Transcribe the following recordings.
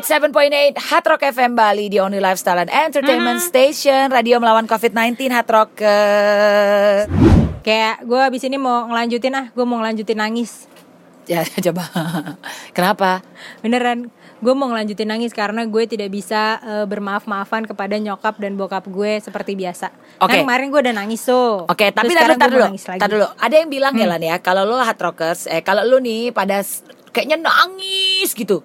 87.8 Hard Rock FM Bali The only lifestyle and entertainment station Radio melawan COVID-19 Hard Rock eh, Kayak gue abis ini mau ngelanjutin ah, gue mau ngelanjutin nangis. Ya coba Kenapa? Beneran, gue mau ngelanjutin nangis karena gue tidak bisa eh, bermaaf-maafan kepada nyokap dan bokap gue seperti biasa. Oke. Kan kemarin gue udah nangis tuh. Oke, tapi Terus tar, sekarang tar dulu, mau nangis lagi. Hmm. tar dulu. Ada yang bilang ya Lan ya, kalau lo hard rockers, eh kalau lo nih pada kayaknya nangis gitu.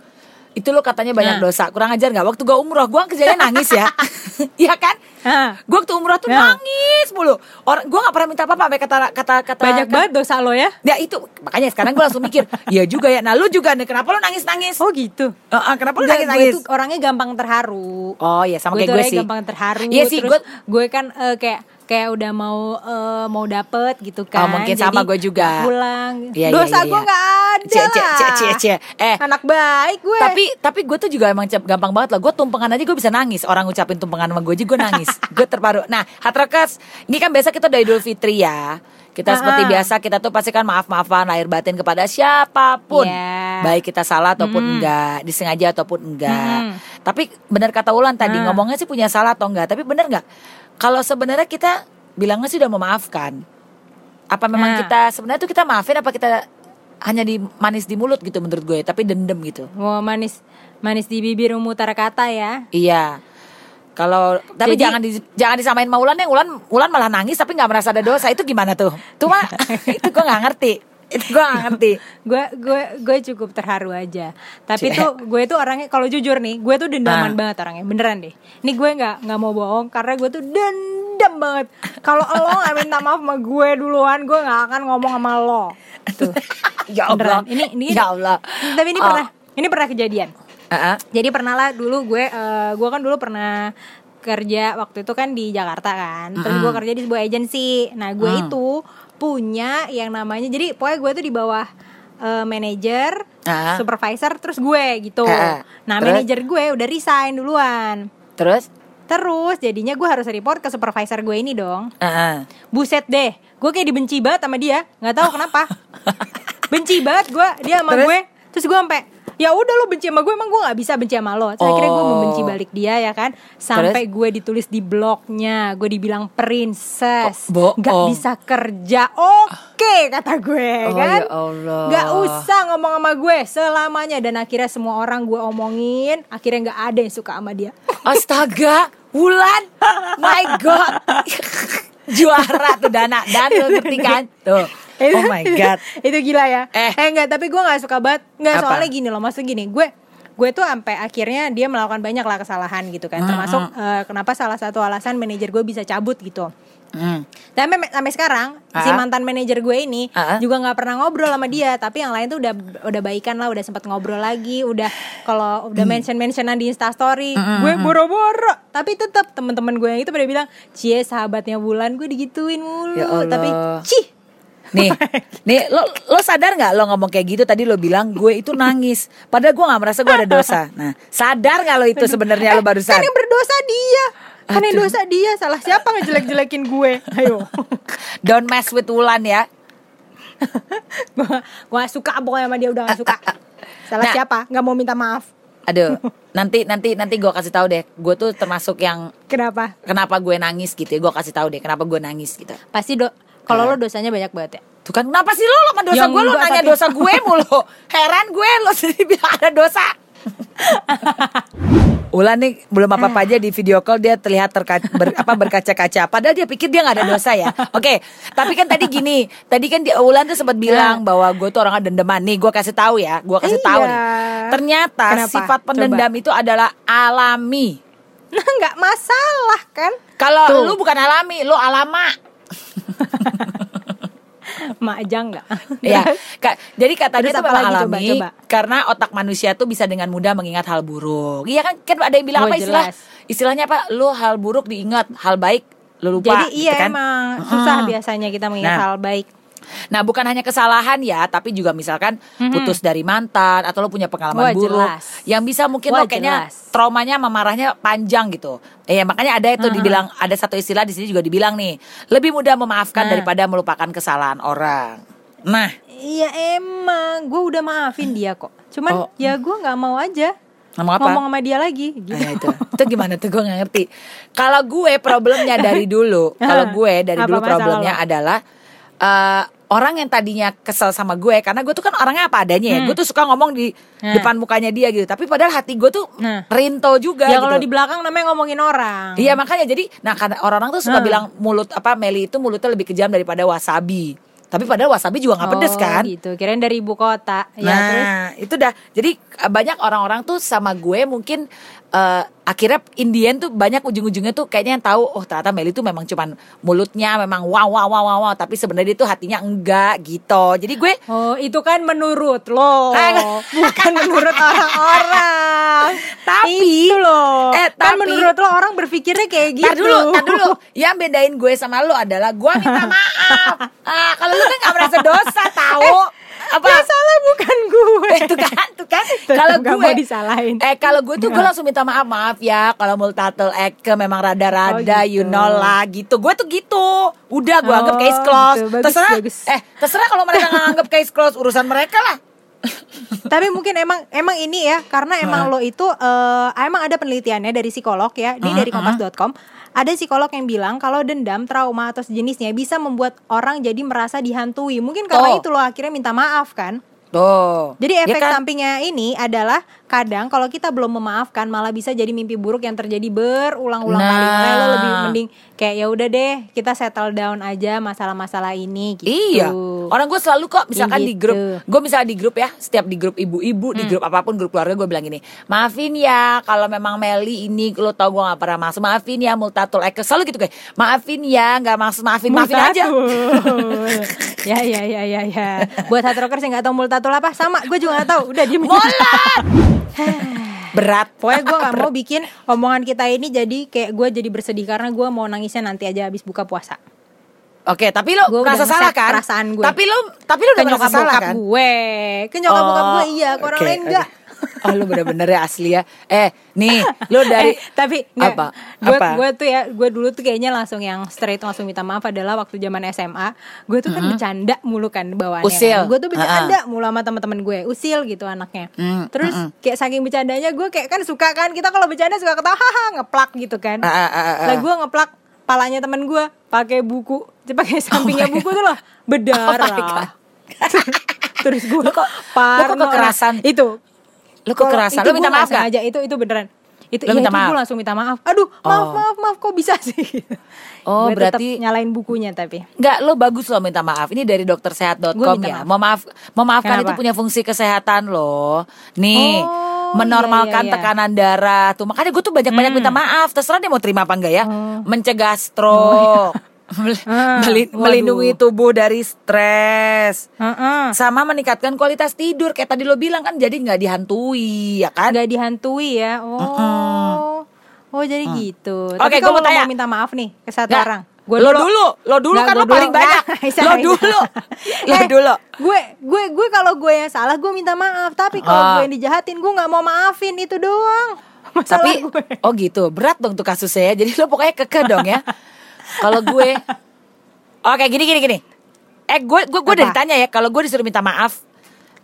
Itu lo katanya banyak Nah. dosa. Kurang ajar nggak? Waktu gue umroh, gue kerjanya nangis ya. Iya kan? Hah. Gue waktu umroh tuh Nah. nangis mulu. Orang gue nggak pernah minta apa-apa sampai kata kata kata Banyak banget dosa lo ya. Ya itu makanya sekarang gue langsung mikir, iya juga ya. Nah lu juga nih, kenapa lu nangis nangis? Oh gitu. kenapa lu Enggak, nangis gue nangis? tuh orangnya gampang terharu. Oh iya sama gue kayak gue sih. gampang terharu. Iya sih, gue gue kan eh, kayak kayak udah mau eh, mau dapet gitu kan. Oh, mungkin sama gue juga. Pulang. Iya, Dosa iya, gue iya. nggak ada Cie, cie, lah. cie, cie, cie. Eh. anak baik gue. Tapi tapi gue tuh juga emang gampang banget lah. Gue tumpengan aja gue bisa nangis. Orang ngucapin tumpengan sama gue aja gue nangis. gue terparu. Nah, Hatrakas, ini kan biasa kita udah Idul Fitri ya. Kita Ah, seperti biasa kita tuh pasti kan maaf-maafan lahir batin kepada siapa pun. Iya. Baik kita salah ataupun enggak, disengaja ataupun enggak. Mm. Tapi benar kata Ulan tadi Ah. ngomongnya sih punya salah atau enggak, tapi benar nggak? Kalau sebenarnya kita bilangnya sih udah memaafkan. Apa memang Nah. kita sebenarnya tuh kita maafin apa kita hanya di manis di mulut gitu menurut gue, tapi dendam gitu. Wah manis manis di bibir memutar kata ya. Iya. Kalau tapi Jadi- jangan di, jangan disamain sama Ulan yang Ulan Ulan malah nangis tapi nggak merasa ada dosa itu gimana tuh? Mah itu gue nggak ngerti. Itu gue nggak ngerti. gue gue gue cukup terharu aja tapi Cie. tuh gue tuh orangnya kalau jujur nih gue tuh dendaman Ah. banget orangnya beneran deh ini gue nggak nggak mau bohong karena gue tuh dendam banget kalau lo nggak minta maaf sama gue duluan gue nggak akan ngomong sama lo tuh ya Allah. Beneran. Ini- ini- ya Allah. tapi ini Oh. pernah ini pernah kejadian Ah, ah. jadi pernah lah dulu gue eh, gue kan dulu pernah kerja waktu itu kan di Jakarta kan terus gue kerja di sebuah agensi nah gue Mm. itu punya yang namanya jadi pokoknya gue tuh di bawah eh, manajer Ah. supervisor terus gue gitu ah. nah manajer gue udah resign duluan Terus? terus jadinya gue harus report ke supervisor gue ini dong ah. buset deh gue kayak dibenci banget sama dia nggak tahu kenapa benci banget gue dia sama Terus? gue terus gue sampai ya udah lo benci sama gue emang gue nggak bisa benci sama lo. Saya kira gue Oh. membenci balik dia ya kan? Sampai gue ditulis di blognya. Gue dibilang princess. Oh, nggak bisa kerja. Oke kata gue Oh, kan? Ya Allah. nggak usah ngomong sama gue selamanya. Dan akhirnya semua orang gue omongin akhirnya nggak ada yang suka sama dia. Astaga, Wulan, my God, juara tuh Dana, dan lo ngerti kan? Tuh, oh my God. itu gila ya Eh. eh, enggak tapi gue nggak suka banget nggak soalnya gini loh maksud gini gue gue tuh sampai akhirnya dia melakukan banyak lah kesalahan gitu kan termasuk eh, kenapa salah satu alasan manajer gue bisa cabut gitu Hmm. tapi sampai sekarang si Ah. mantan manajer gue ini Ah. juga nggak pernah ngobrol sama dia tapi yang lain tuh udah udah baikan lah udah sempat ngobrol lagi udah kalau udah Hmm. mention mentionan di instastory gue boro-boro tapi tetap teman-teman gue yang itu pada bilang cie sahabatnya bulan gue digituin mulu Ya Allah. tapi cih Nih, nih lo lo sadar nggak lo ngomong kayak gitu tadi lo bilang gue itu nangis, padahal gue nggak merasa gue ada dosa. Nah, sadar nggak lo itu sebenarnya lo kan barusan? yang berdosa dia kan yang dosa dia salah siapa ngejelek-jelekin gue ayo Don't mess with Wulan ya. gue gak suka pokoknya sama dia udah gak suka salah Nah. siapa nggak mau minta maaf Aduh, nanti nanti nanti gue kasih tahu deh. Gue tuh termasuk yang kenapa kenapa gue nangis gitu. ya Gue kasih tahu deh kenapa gue nangis gitu. pasti do kalau lo dosanya banyak banget ya Tuh kan kenapa sih lo sama dosa Yang gue lo nanya tapi- dosa gue mulu. Heran gue lo sendiri bilang ada dosa. Ulan nih belum apa apa aja di video call dia terlihat terka- ber- apa berkaca-kaca. Padahal dia pikir dia nggak ada dosa ya. Oke, tapi kan tadi gini, tadi kan dia Ulan tuh sempat bilang bahwa gue tuh orangnya dendaman. Nih gue kasih tahu ya, gue kasih tahu Iya. nih. Ternyata Kenapa? sifat pendendam itu adalah alami. nah nggak masalah kan Kalau lu bukan alami, lu alama. Mak aja nggak ya, Ka- jadi katanya Terus itu memang lagi? Coba, alami coba. karena otak manusia tuh bisa dengan mudah mengingat hal buruk. Iya kan? Kan ada yang bilang Oh, apa istilah? jelas. Istilahnya apa? Lu hal buruk diingat, hal baik lu lupa. jadi iya gitu kan? emang susah biasanya kita mengingat Nah. hal baik Nah, bukan hanya kesalahan ya, tapi juga misalkan putus dari mantan atau lo punya pengalaman Wah, buruk jelas. yang bisa mungkin lo Wah, kayaknya jelas. traumanya memarahnya panjang gitu. Eh makanya ada itu dibilang ada satu istilah di sini juga dibilang nih, lebih mudah memaafkan Nah. daripada melupakan kesalahan orang. Nah, iya emang gue udah maafin dia kok cuman Oh. ya gue nggak mau aja Ngomong apa? ngomong sama dia lagi gitu. Nah, itu. itu gimana tuh gue gak ngerti. Kalau gue problemnya dari dulu, kalau gue dari Apa dulu problemnya lo? adalah eh, orang yang tadinya kesel sama gue karena gue tuh kan orangnya apa adanya ya. Hmm. Gue tuh suka ngomong di Nah. depan mukanya dia gitu. Tapi padahal hati gue tuh Nah. rinto juga ya gitu. kalau di belakang namanya ngomongin orang. Iya makanya jadi nah karena orang-orang tuh suka Hmm. bilang mulut apa Meli itu mulutnya lebih kejam daripada wasabi. Tapi padahal wasabi juga nggak pedes Oh, kan? gitu. Kirain dari ibu kota. Ya, nah, terus itu dah. Jadi eh, banyak orang-orang tuh sama gue mungkin eh, akhirnya Indian tuh banyak ujung-ujungnya tuh kayaknya yang tahu oh ternyata Meli tuh memang cuman mulutnya memang wow wow wow wow, wow, tapi sebenarnya dia tuh hatinya enggak gitu. Jadi gue Oh, itu kan menurut lo, bukan menurut orang-orang. Tapi- itu loh. eh, kan tapi- menurut lo orang berpikirnya kayak gitu. Tar dulu, tar dulu. Yang bedain gue sama lu adalah gue minta maaf. Ah, kalau kan gak merasa dosa tahu. Apa? Yang salah bukan gue. Eh, tuh kan, tuh kan. Kalau gue mau disalahin. Eh, kalau gue tuh gue langsung minta maaf, maaf ya. Kalau multatel eke memang rada-rada, Oh, you gitu. know lah, gitu. Gue tuh gitu. Udah, gue Oh, anggap case close. gitu. Bagus, terserah, bagus. eh, terserah kalau mereka nggak anggap case close, urusan mereka lah. Tapi mungkin emang emang ini ya karena emang lo itu eh, emang ada penelitiannya dari psikolog ya. Ini dari kompas.com. Ada psikolog yang bilang kalau dendam, trauma atau sejenisnya bisa membuat orang jadi merasa dihantui. Mungkin karena Oh. itu lo akhirnya minta maaf kan. Tuh. Jadi Ya efek kan? sampingnya ini adalah kadang kalau kita belum memaafkan malah bisa jadi mimpi buruk yang terjadi berulang-ulang kali. Makanya lo Nah. lebih mending kayak ya udah deh kita settle down aja masalah-masalah ini gitu. Iya, orang gue selalu kok misalkan di Gitu. grup, gue misalnya di grup ya, setiap di grup ibu-ibu, Hmm. di grup apa pun grup keluarga gue bilang gini, maafin ya kalau memang Meli ini lo tau gue gak pernah masuk, maafin ya multatul eke selalu gitu kayak, maafin ya nggak maksud maafin, maafin aja. Multatul. ya ya ya ya ya. Buat hard rockers yang nggak tahu multatul apa sama, gue juga nggak tahu. Udah diem. Molat. Berat. Pokoknya gue nggak mau bikin omongan kita ini jadi kayak gue jadi bersedih karena gue mau nangisnya nanti aja habis buka puasa. Oke, tapi lo Gua merasa salah kan? perasaan gue. Tapi lo, tapi lo udah merasa salah kan? gue, ke nyokap bokap gue iya, ke orang oke, lain enggak. Oh lu bener-bener ya asli ya. Eh, nih, lo dari Eh, tapi nggak, apa? Gue Apa? gue tuh ya, gue dulu tuh kayaknya langsung yang straight langsung minta maaf adalah waktu zaman SMA. Gue tuh kan bercanda mulu kan bawaannya. Usil. Gue tuh bercanda mulu sama teman-teman gue, usil gitu anaknya. Mm, Terus kayak saking bercandanya gue kayak kan suka kan kita kalau bercanda suka ketawa haha ngeplak gitu kan. Ah, ah, ah, ah. Lah gue ngeplak palanya temen gue pakai buku, pakai sampingnya buku tuh loh berdarah. Oh God. Terus gue Lu kok- lu kok parno lah. kekerasan? Itu Lo kekerasan, lo minta maaf nggak gak? sengaja itu itu beneran. Itu Lo iya minta itu maaf? gue langsung minta maaf. Aduh, maaf Oh. maaf maaf kok bisa sih. Oh, Gue berarti- nyalain bukunya tapi. Enggak, lo bagus lo minta maaf. Ini dari doktersehat.com ya. maaf. Memaaf, memaafkan Kenapa? itu punya fungsi kesehatan loh. Nih, Oh, menormalkan iya, iya, iya. tekanan darah. Tuh makanya gue tuh banyak-banyak Hmm. minta maaf. Terserah dia mau terima apa enggak ya. Oh. Mencegah stroke. Mel- Ah, meli- waduh. melindungi tubuh dari stres. Heeh. Sama meningkatkan kualitas tidur kayak tadi lo bilang kan jadi nggak dihantui ya kan? Nggak dihantui ya. Oh. Oh jadi gitu. Oke, gua kalau mau tanya. mau minta maaf nih ke satu Nggak. orang. Gua lo dulu, lo dulu Nggak, kan lo paling dulu. banyak. Bisa, lo dulu, lo Eh, dulu. Gue gue gue kalau gue yang salah gue minta maaf. Tapi kalau Ah. gue yang dijahatin gue nggak mau maafin itu doang. Masalah Tapi gue. oh gitu, berat dong tuh kasusnya ya. Jadi lo pokoknya keke dong ya. Kalau gue Oke, gini gini gini. Eh, gue gue gue udah ditanya ya, kalau gue disuruh minta maaf,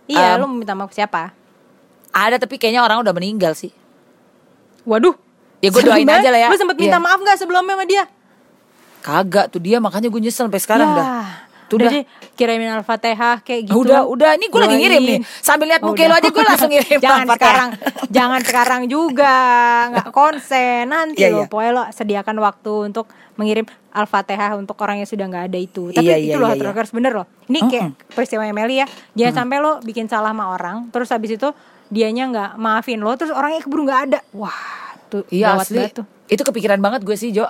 Iya, Um, lu mau minta maaf ke siapa? ada tapi kayaknya orang udah meninggal sih. Waduh. Ya gue doain aja lah ya. Lu sempet minta Iya. maaf gak sebelumnya sama dia? Kagak tuh dia makanya gue nyesel sampai sekarang Ya, dah. Tuh udah kirimin Al-Fatihah kayak gitu. Udah, udah. Ini gue lagi ngirim nih. Sambil lihat Oh, muka lo aja gue langsung ngirim. jangan sekarang, jangan sekarang juga, nggak konsen. Nanti lo, pokoknya lo sediakan waktu untuk mengirim Al-Fatihah untuk orang yang sudah nggak ada itu. Tapi Iya, itu iya, loh iya, iya. rockers bener loh. Ini kayak peristiwa Meli ya. Jangan sampai lo bikin salah sama orang, terus habis itu dianya nggak maafin lo, terus orangnya keburu nggak ada. Wah, tuh Iya gawat asli. tuh. Itu kepikiran banget gue sih Jo.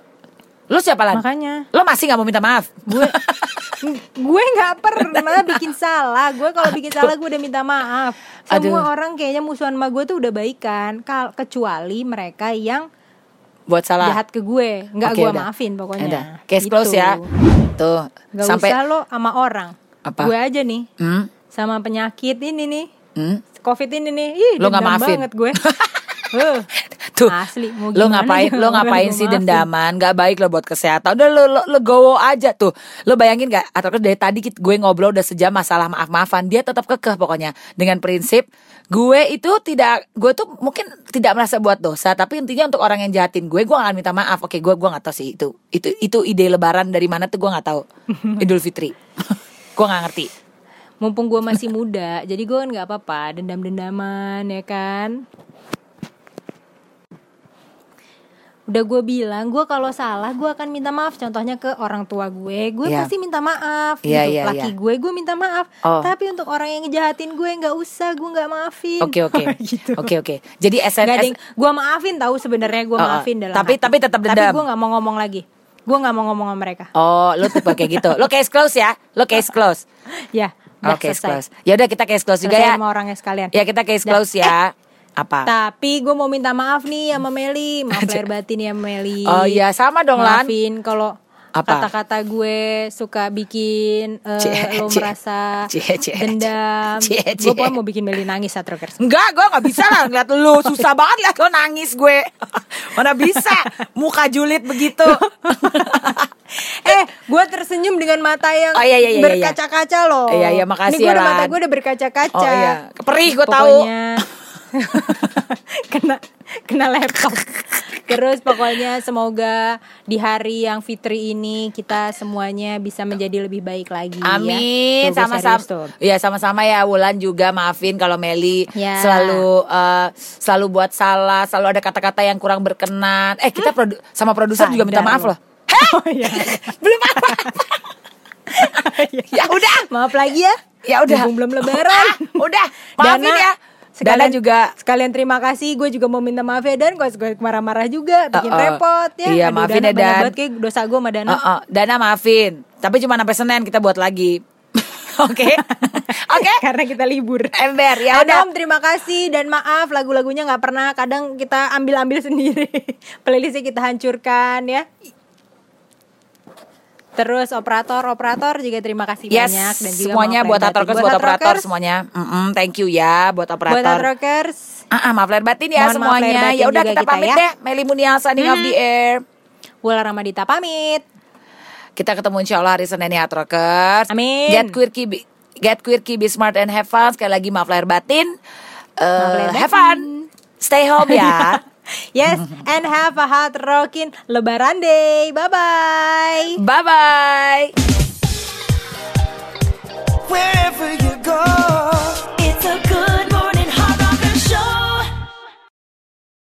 Lo siapa lan? Makanya. Lo masih nggak mau minta maaf? gue gue nggak pernah bikin salah gue kalau bikin salah gue udah minta maaf semua Aduh. orang kayaknya musuhan sama gue tuh udah baikan Kal kecuali mereka yang Buat salah. jahat ke gue nggak Oke, gue maafin pokoknya Udah. Case Gitu. close ya. Tuh. Nggak sampai usah lo sama orang Apa? gue aja nih Hmm? sama penyakit ini nih Hmm? covid ini nih ih Lo nggak maafin? banget gue Huh. Tuh, Asli, mau lo ngapain juga lo ngapain sih dendaman? Gak baik lo buat kesehatan. Udah lo lo, lo gowo aja tuh. Lo bayangin gak? Atau dari tadi gue ngobrol udah sejam masalah maaf maafan, dia tetap kekeh pokoknya dengan prinsip gue itu tidak gue tuh mungkin tidak merasa buat dosa tapi intinya untuk orang yang jahatin gue gue akan minta maaf oke gue gue nggak tahu sih itu itu itu ide lebaran dari mana tuh gue nggak tahu idul fitri gue nggak ngerti Mumpung gue masih muda, jadi gue kan nggak apa-apa dendam-dendaman ya kan. Udah gue bilang, gue kalau salah gue akan minta maaf. Contohnya ke orang tua gue, gue Iya. pasti minta maaf. Iya, gitu. iya, Laki iya. gue, gue minta maaf. Oh. Tapi untuk orang yang ngejahatin gue nggak usah, gue nggak maafin. oke oke gitu. oke oke jadi Gak ada SNS gue maafin tahu sebenarnya gue Oh, oh. maafin dalam Tapi- hati. tapi tetap Tapi dendam. gue nggak mau ngomong lagi. Gue nggak mau ngomong sama mereka. oh lo tipe kayak gitu lo case close ya lo case close Ya, udah Oke, case selesai. close. Ya udah kita case close juga Selesai ya. sama orangnya sekalian. Ya kita case close ya. Apa? Tapi gue mau minta maaf nih sama Meli, maaf lahir batin ya Meli. Oh iya, sama dong, Lan. Maafin kalau kata-kata gue suka bikin eh, Cie, lo cie. merasa Cie, cie, dendam. cie, Gue pokoknya mau bikin Meli nangis saat rockers. Enggak, gue nggak bisa lah ngeliat lu Susah banget liat lo nangis gue Mana bisa Muka julid begitu eh, gue tersenyum dengan mata yang Oh, iya, iya, iya, iya. berkaca-kaca loh. Iya, iya, makasih Ini gue ya, udah mata gue udah berkaca-kaca. Oh iya Perih gue tahu Pokoknya kena kena laptop. Terus pokoknya semoga di hari yang fitri ini kita semuanya bisa menjadi lebih baik lagi. Amin ya. Gua sama-sama. Iya sama-sama ya Wulan juga maafin kalau Meli Ya. selalu eh, selalu buat salah, selalu ada kata-kata yang kurang berkenan. Eh kita produ- sama produser juga minta maaf lo. loh. Oh iya. belum apa. ya udah. Maaf lagi ya. Ya udah. Belum lebaran. udah. Maafin Dana, ya. Sekalian juga Sekalian terima kasih Gue juga mau minta maaf ya Dan Gue gue marah-marah juga Bikin Uh, uh. repot ya Iya, Aduh, maafin Dana ya, Dan. banget kayak dosa gue sama Dana Uh, uh, Dana maafin. Tapi cuma sampai Senin kita buat lagi. Oke. Oke. Karena kita libur Ember ya udah. Adam terima kasih dan maaf lagu-lagunya nggak pernah kadang kita ambil-ambil sendiri playlistnya kita hancurkan ya terus operator operator juga terima kasih Yes, banyak dan juga semuanya maaf buat lahir Atrokers, buat operator semuanya. Mm-mm, thank you ya buat buat operator. Atrokers Ah, ah, maaf lahir batin ya Mohon maaf lahir semuanya. batin Ya udah kita kita pamit ya. deh. Meli Munial signing off the air. Wula Ramadita pamit Kita ketemu insya Allah hari Senin ya Atrokers. Amin. Get quirky, be, get quirky, be smart and have fun. Sekali lagi maaf lahir batin. Eh, lahir have batin. fun. Stay home ya. yes and have a hot rockin lebaran day bye bye bye bye. Wherever you go, It's a good